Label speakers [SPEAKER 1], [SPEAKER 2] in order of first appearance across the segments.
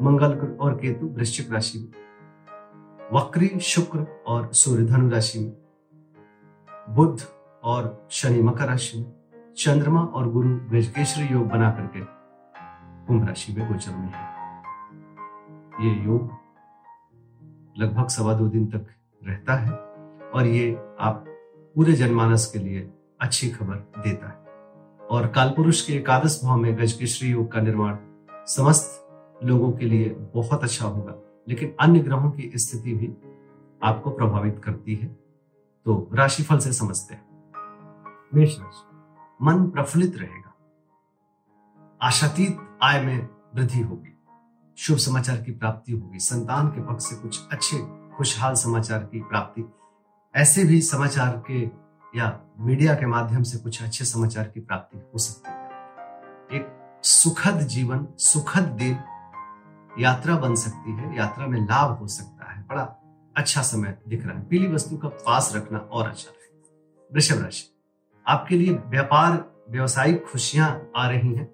[SPEAKER 1] मंगल और केतु वृश्चिक राशि में, वक्री, शुक्र और सूर्य धनु राशि में बुद्ध और शनि मकर राशि में, चंद्रमा और गुरु गजकेश्वरी योग बना करके कुंभ राशि में गोचर में है। ये योग लगभग सवा दो दिन तक रहता है और ये आप पूरे जनमानस के लिए अच्छी खबर देता है। और कालपुरुष के एकादश भाव में गजकेश्वरी योग का निर्माण समस्त लोगों के लिए बहुत अच्छा होगा। लेकिन अन्य ग्रहों की स्थिति भी आपको प्रभावित करती है। तो राशिफल से समझते हैं। मेष राशि, मन प्रफुल्लित रहेगा। आशातीत आय में वृद्धि होगी। शुभ समाचार की प्राप्ति होगी। संतान के पक्ष से कुछ अच्छे, खुशहाल समाचार की प्राप्ति। ऐसे भी समाचार के या मीडिया के माध्यम से कुछ अच्छे समाचार की प्राप्ति हो सकती है। एक सुखद जीवन, सुखद दिन यात्रा बन सकती है, यात्रा में लाभ हो सकता है। बड़ा अच्छा समय दिख रहा है। पीली वस्तु का पास रखना और अच्छा रहेगा वृषभ राशि, आपके लिए व्यापार, व्यवसायिक खुशियाँ आ रही हैं।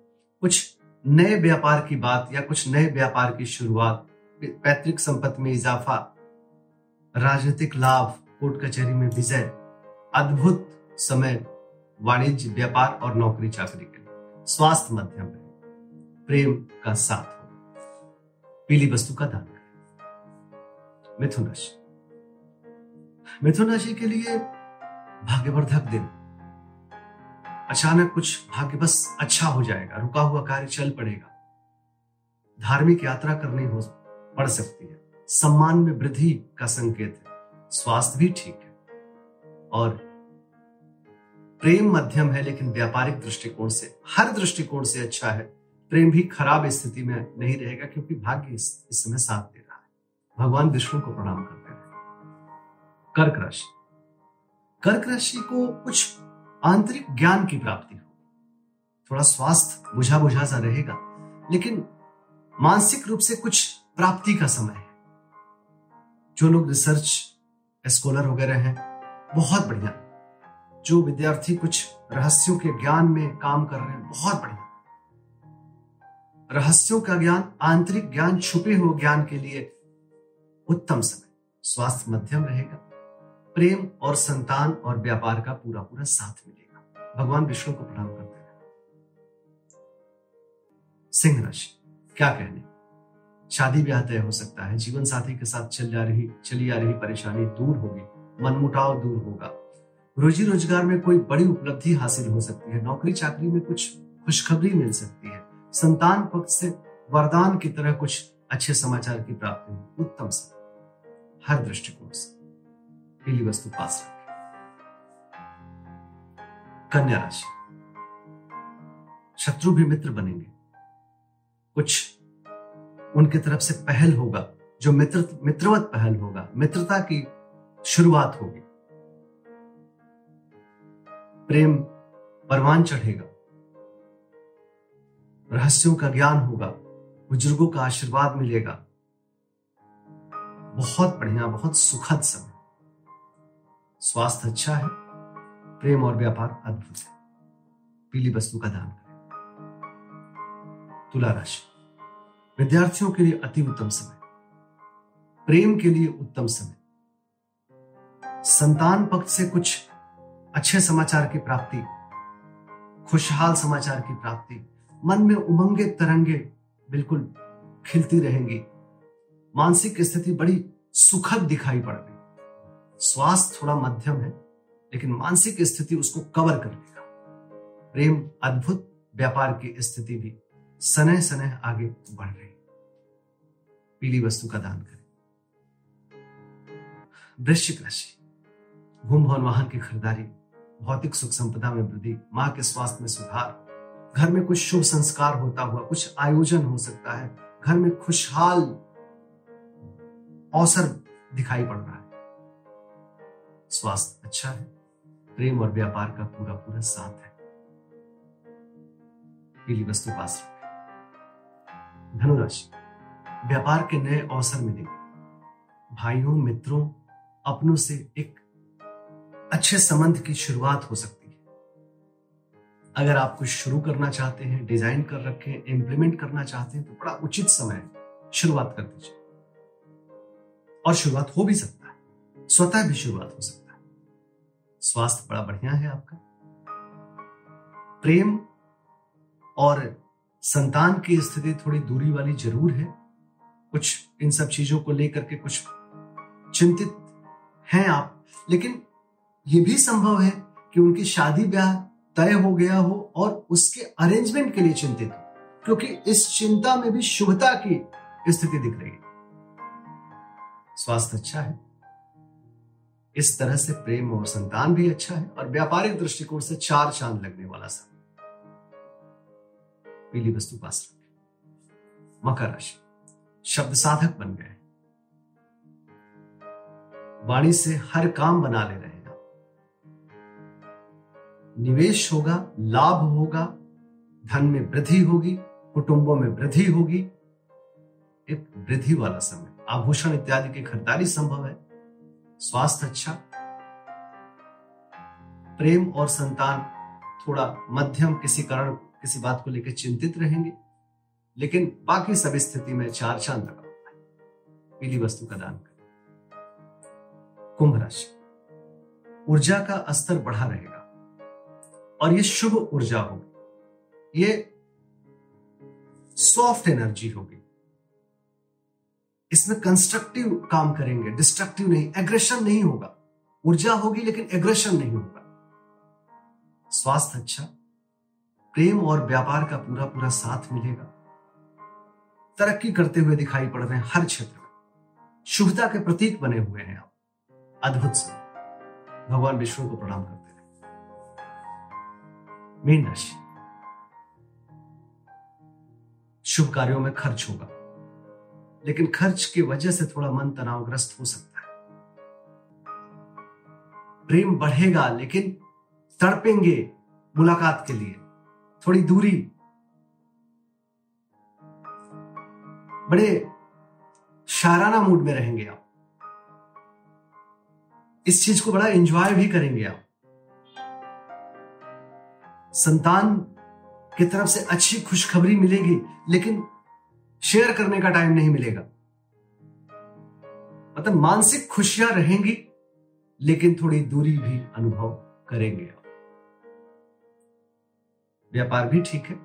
[SPEAKER 1] कुछ नए व्यापार की बात या कुछ नए व्यापार की शुरुआत, पैतृक संपत्ति में इजाफा, राजनीतिक लाभ, कोर्ट कचहरी में विजय, अद्भुत समय, वाणिज्य, व्यापार और नौकरी चाकरी के लिए। स्वास्थ्य मध्यम प्रेम का साथ। पीली वस्तु का दान करें। मिथुन राशि मिथुन राशि के लिए भाग्यवर्धक दिन। अचानक कुछ भाग्य बस अच्छा हो जाएगा, रुका हुआ कार्य चल पड़ेगा। धार्मिक यात्रा करनी हो, पड़ सकती है। सम्मान में वृद्धि का संकेत है। स्वास्थ्य भी ठीक है। और प्रेम मध्यम है, लेकिन व्यापारिक दृष्टिकोण से, हर दृष्टिकोण से अच्छा है। प्रेम भी खराब स्थिति में नहीं रहेगा क्योंकि भाग्य इस, इस समय साथ दे रहा है। भगवान विष्णु को प्रणाम करते रहे कर्क राशि। कर्क राशि को कुछ आंतरिक ज्ञान की प्राप्ति हो थोड़ा स्वास्थ्य बुझा बुझा सा रहेगा लेकिन मानसिक रूप से कुछ प्राप्ति का समय है। जो लोग रिसर्च स्कॉलर वगैरह हैं बहुत बढ़िया। जो विद्यार्थी कुछ रहस्यों के ज्ञान में काम कर रहे हैं बहुत बढ़िया। रहस्यों का ज्ञान, आंतरिक ज्ञान छुपे हुए ज्ञान के लिए उत्तम समय। स्वास्थ्य मध्यम रहेगा। प्रेम और संतान और व्यापार का पूरा पूरा साथ मिलेगा। भगवान विष्णु को प्रणाम करते हैं सिंह राशि, क्या कहने? शादी ब्याह तय हो सकता है। जीवन साथी के साथ चल जा रही, चली आ रही परेशानी दूर होगी। मनमुटाव दूर होगा। रोजी रोज़गार में कोई बड़ी उपलब्धि हासिल हो सकती है। नौकरी चाकरी में कुछ खुशखबरी मिल सकती है। संतान पक्ष से वरदान की तरह कुछ अच्छे समाचार की प्राप्ति हो। उत्तम समय हर दृष्टिकोण से। पीली वस्तु पास रखें। कन्या राशि। शत्रु भी मित्र बनेंगे। कुछ उनकी तरफ़ से पहल होगा, जो मित्र, मित्रवत पहल होगा। मित्रता की शुरुआत होगी। प्रेम परवान चढ़ेगा। रहस्यों का ज्ञान होगा, बुज़ुर्गों का आशीर्वाद मिलेगा। बहुत बढ़िया, बहुत सुखद समय। स्वास्थ्य अच्छा है, प्रेम और व्यापार अद्भुत है। पीली वस्तु का दान करें। तुला राशि। विद्यार्थियों के लिए अति उत्तम समय। प्रेम के लिए उत्तम समय। संतान पक्ष से कुछ अच्छे समाचार की प्राप्ति, खुशहाल समाचार की प्राप्ति मन में उमंगे तरंगे बिल्कुल खिलती रहेंगी। मानसिक स्थिति बड़ी सुखद दिखाई पड़ रही स्वास्थ्य थोड़ा मध्यम है, लेकिन मानसिक स्थिति उसको कवर कर लेगा प्रेम, अद्भुत व्यापार की स्थिति भी सने सने आगे बढ़ रही। पीली वस्तु का दान करें। वृश्चिक राशि। भूम भवन वाहन की खरीदारी, भौतिक सुख संपदा में वृद्धि, माँ के स्वास्थ्य में सुधार घर में कुछ शुभ संस्कार होता हुआ, कुछ आयोजन हो सकता है। घर में खुशहाल अवसर दिखाई पड़ रहा है। स्वास्थ्य अच्छा है। प्रेम और व्यापार का पूरा पूरा साथ है। पीली वस्तु पास रखें। धनुराशि। व्यापार के नए अवसर मिलेंगे। भाइयों, मित्रों, अपनों से एक अच्छे संबंध की शुरुआत हो सकती अगर आप कुछ शुरू करना चाहते हैं, डिज़ाइन कर रखे हैं इंप्लीमेंट करना चाहते हैं तो बड़ा उचित समय शुरुआत कर दीजिए। और शुरुआत हो भी सकता है। स्वतः भी शुरुआत हो सकता है। स्वास्थ्य बड़ा बढ़िया है आपका। प्रेम और संतान की स्थिति थोड़ी दूरी वाली ज़रूर है। कुछ इन सब चीज़ों को लेकर के कुछ चिंतित हैं आप। लेकिन यह भी संभव है कि उनकी शादी ब्याह तय हो गया हो और उसके अरेंजमेंट के लिए चिंतित हो, क्योंकि इस चिंता में भी शुभता की स्थिति दिख रही है। स्वास्थ्य अच्छा है। इस तरह से प्रेम और संतान भी अच्छा है और व्यापारिक दृष्टिकोण से चार चाँद लगने वाला समय। पीली वस्तु पास रखें। मकर राशि। शब्द साधक बन गए वाणी से हर काम बना ले रहे हैं। निवेश होगा, लाभ होगा, धन में वृद्धि होगी, कुटुंबों में वृद्धि होगी। एक वृद्धि वाला समय। आभूषण इत्यादि की खरीदारी संभव है। स्वास्थ्य अच्छा। प्रेम और संतान थोड़ा मध्यम, किसी कारण, किसी बात को लेकर चिंतित रहेंगे। लेकिन बाकी सब स्थिति में चार चाँद लगा है। पीली वस्तु का दान करें। कुंभ राशि। ऊर्जा का स्तर बढ़ा रहेगा। और ये शुभ ऊर्जा होगी। ये सॉफ्ट एनर्जी होगी। इसमें कंस्ट्रक्टिव काम करेंगे डिस्ट्रक्टिव नहीं एग्रेशन नहीं होगा। ऊर्जा होगी लेकिन एग्रेशन नहीं होगा। स्वास्थ्य अच्छा प्रेम और व्यापार का पूरा पूरा साथ मिलेगा। तरक्की करते हुए दिखाई पड़ रहे हैं हर क्षेत्र में। शुभता के प्रतीक बने हुए हैं आप। अद्भुत से। भगवान विष्णु को प्रणाम करते रहे मीन राशि शुभ कार्यों में खर्च होगा, लेकिन खर्च की वजह से थोड़ा मन तनावग्रस्त हो सकता है। प्रेम बढ़ेगा, लेकिन तड़पेंगे मुलाकात के लिए। थोड़ी दूरी। बड़े शाराना मूड में रहेंगे आप। इस चीज़ को बड़ा एंजॉय भी करेंगे आप। संतान की तरफ़ से अच्छी खुशखबरी मिलेगी, लेकिन शेयर करने का टाइम नहीं मिलेगा। मतलब मानसिक खुशियाँ रहेंगी, लेकिन थोड़ी दूरी भी अनुभव करेंगे व्यापार भी ठीक है।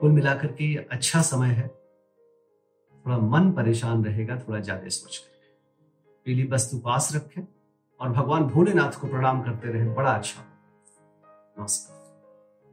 [SPEAKER 1] कुल मिलाकर के अच्छा समय है। थोड़ा मन परेशान रहेगा, थोड़ा ज़्यादा सोच कर पीली वस्तु पास रखें और भगवान भोलेनाथ को प्रणाम करते रहे। बड़ा अच्छा। नमस्कार।